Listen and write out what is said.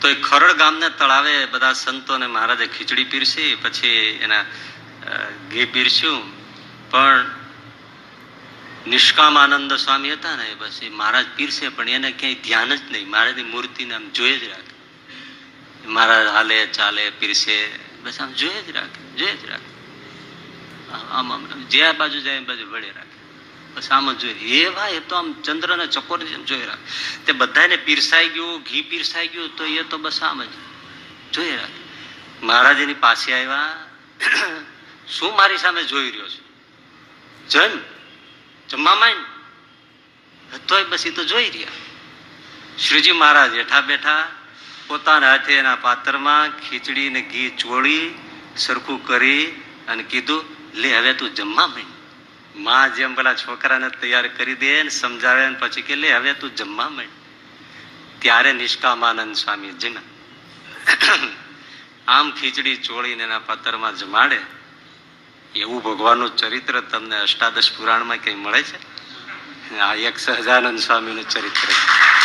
તો એ ખરડ ગામને તળાવે બધા સંતોને મહારાજે ખીચડી પીરસી, પછી એના ઘી પીરસ્યું. પણ નિષ્કામ આનંદ સ્વામી હતા ને બસ એ મહારાજ પીરસે, પણ એને ક્યાંય ધ્યાન જ નહીં. મહારાજની મૂર્તિને આમ જોઈ જ રાખે. મહારાજ હાલે, ચાલે, પીરસે, બસ આમ જોઈ જ રાખે, જોઈ જ રાખે. આમ આમ જે આ બાજુ જાય બાજુ વળે રાખે. જ જોઈ એ ભાઈ, એ તો આમ ચંદ્રને ચકોર જોઈ રાખે તે બધાને પીરસાઈ ગયું, ઘી પીરસાઈ ગયું, તો એ તો બસ આમ જ જોઈ રાખે મહારાજ એની પાસે આવ્યા. શું મારી સામે જોઈ રહ્યો છે? જન, જમવા માંડ. તોય બસ એ તો જોઈ રહ્યા. શ્રીજી મહારાજ હેઠા બેઠા, પોતાના હાથે એના પાત્રમાં ખીચડી ને ઘી ચોળી સરખું કરી અને કીધું, લે, હવે તું જમવા માંડ. માં જેમ પેલા છોકરાને તૈયાર કરી દે ને સમજાવે ને પછી કે લે, હવે તું જમવા માંડ. ત્યારે નિષ્કામાનંદ સ્વામી જમ્યા આમ ખીચડી ચોળીને એના પાત્રમાં જમાડે. એવું ભગવાનનું ચરિત્ર તમને અષ્ટાદશ પુરાણમાં કઈ મળે છે? આ એક સહજાનંદ સ્વામીનું ચરિત્ર છે.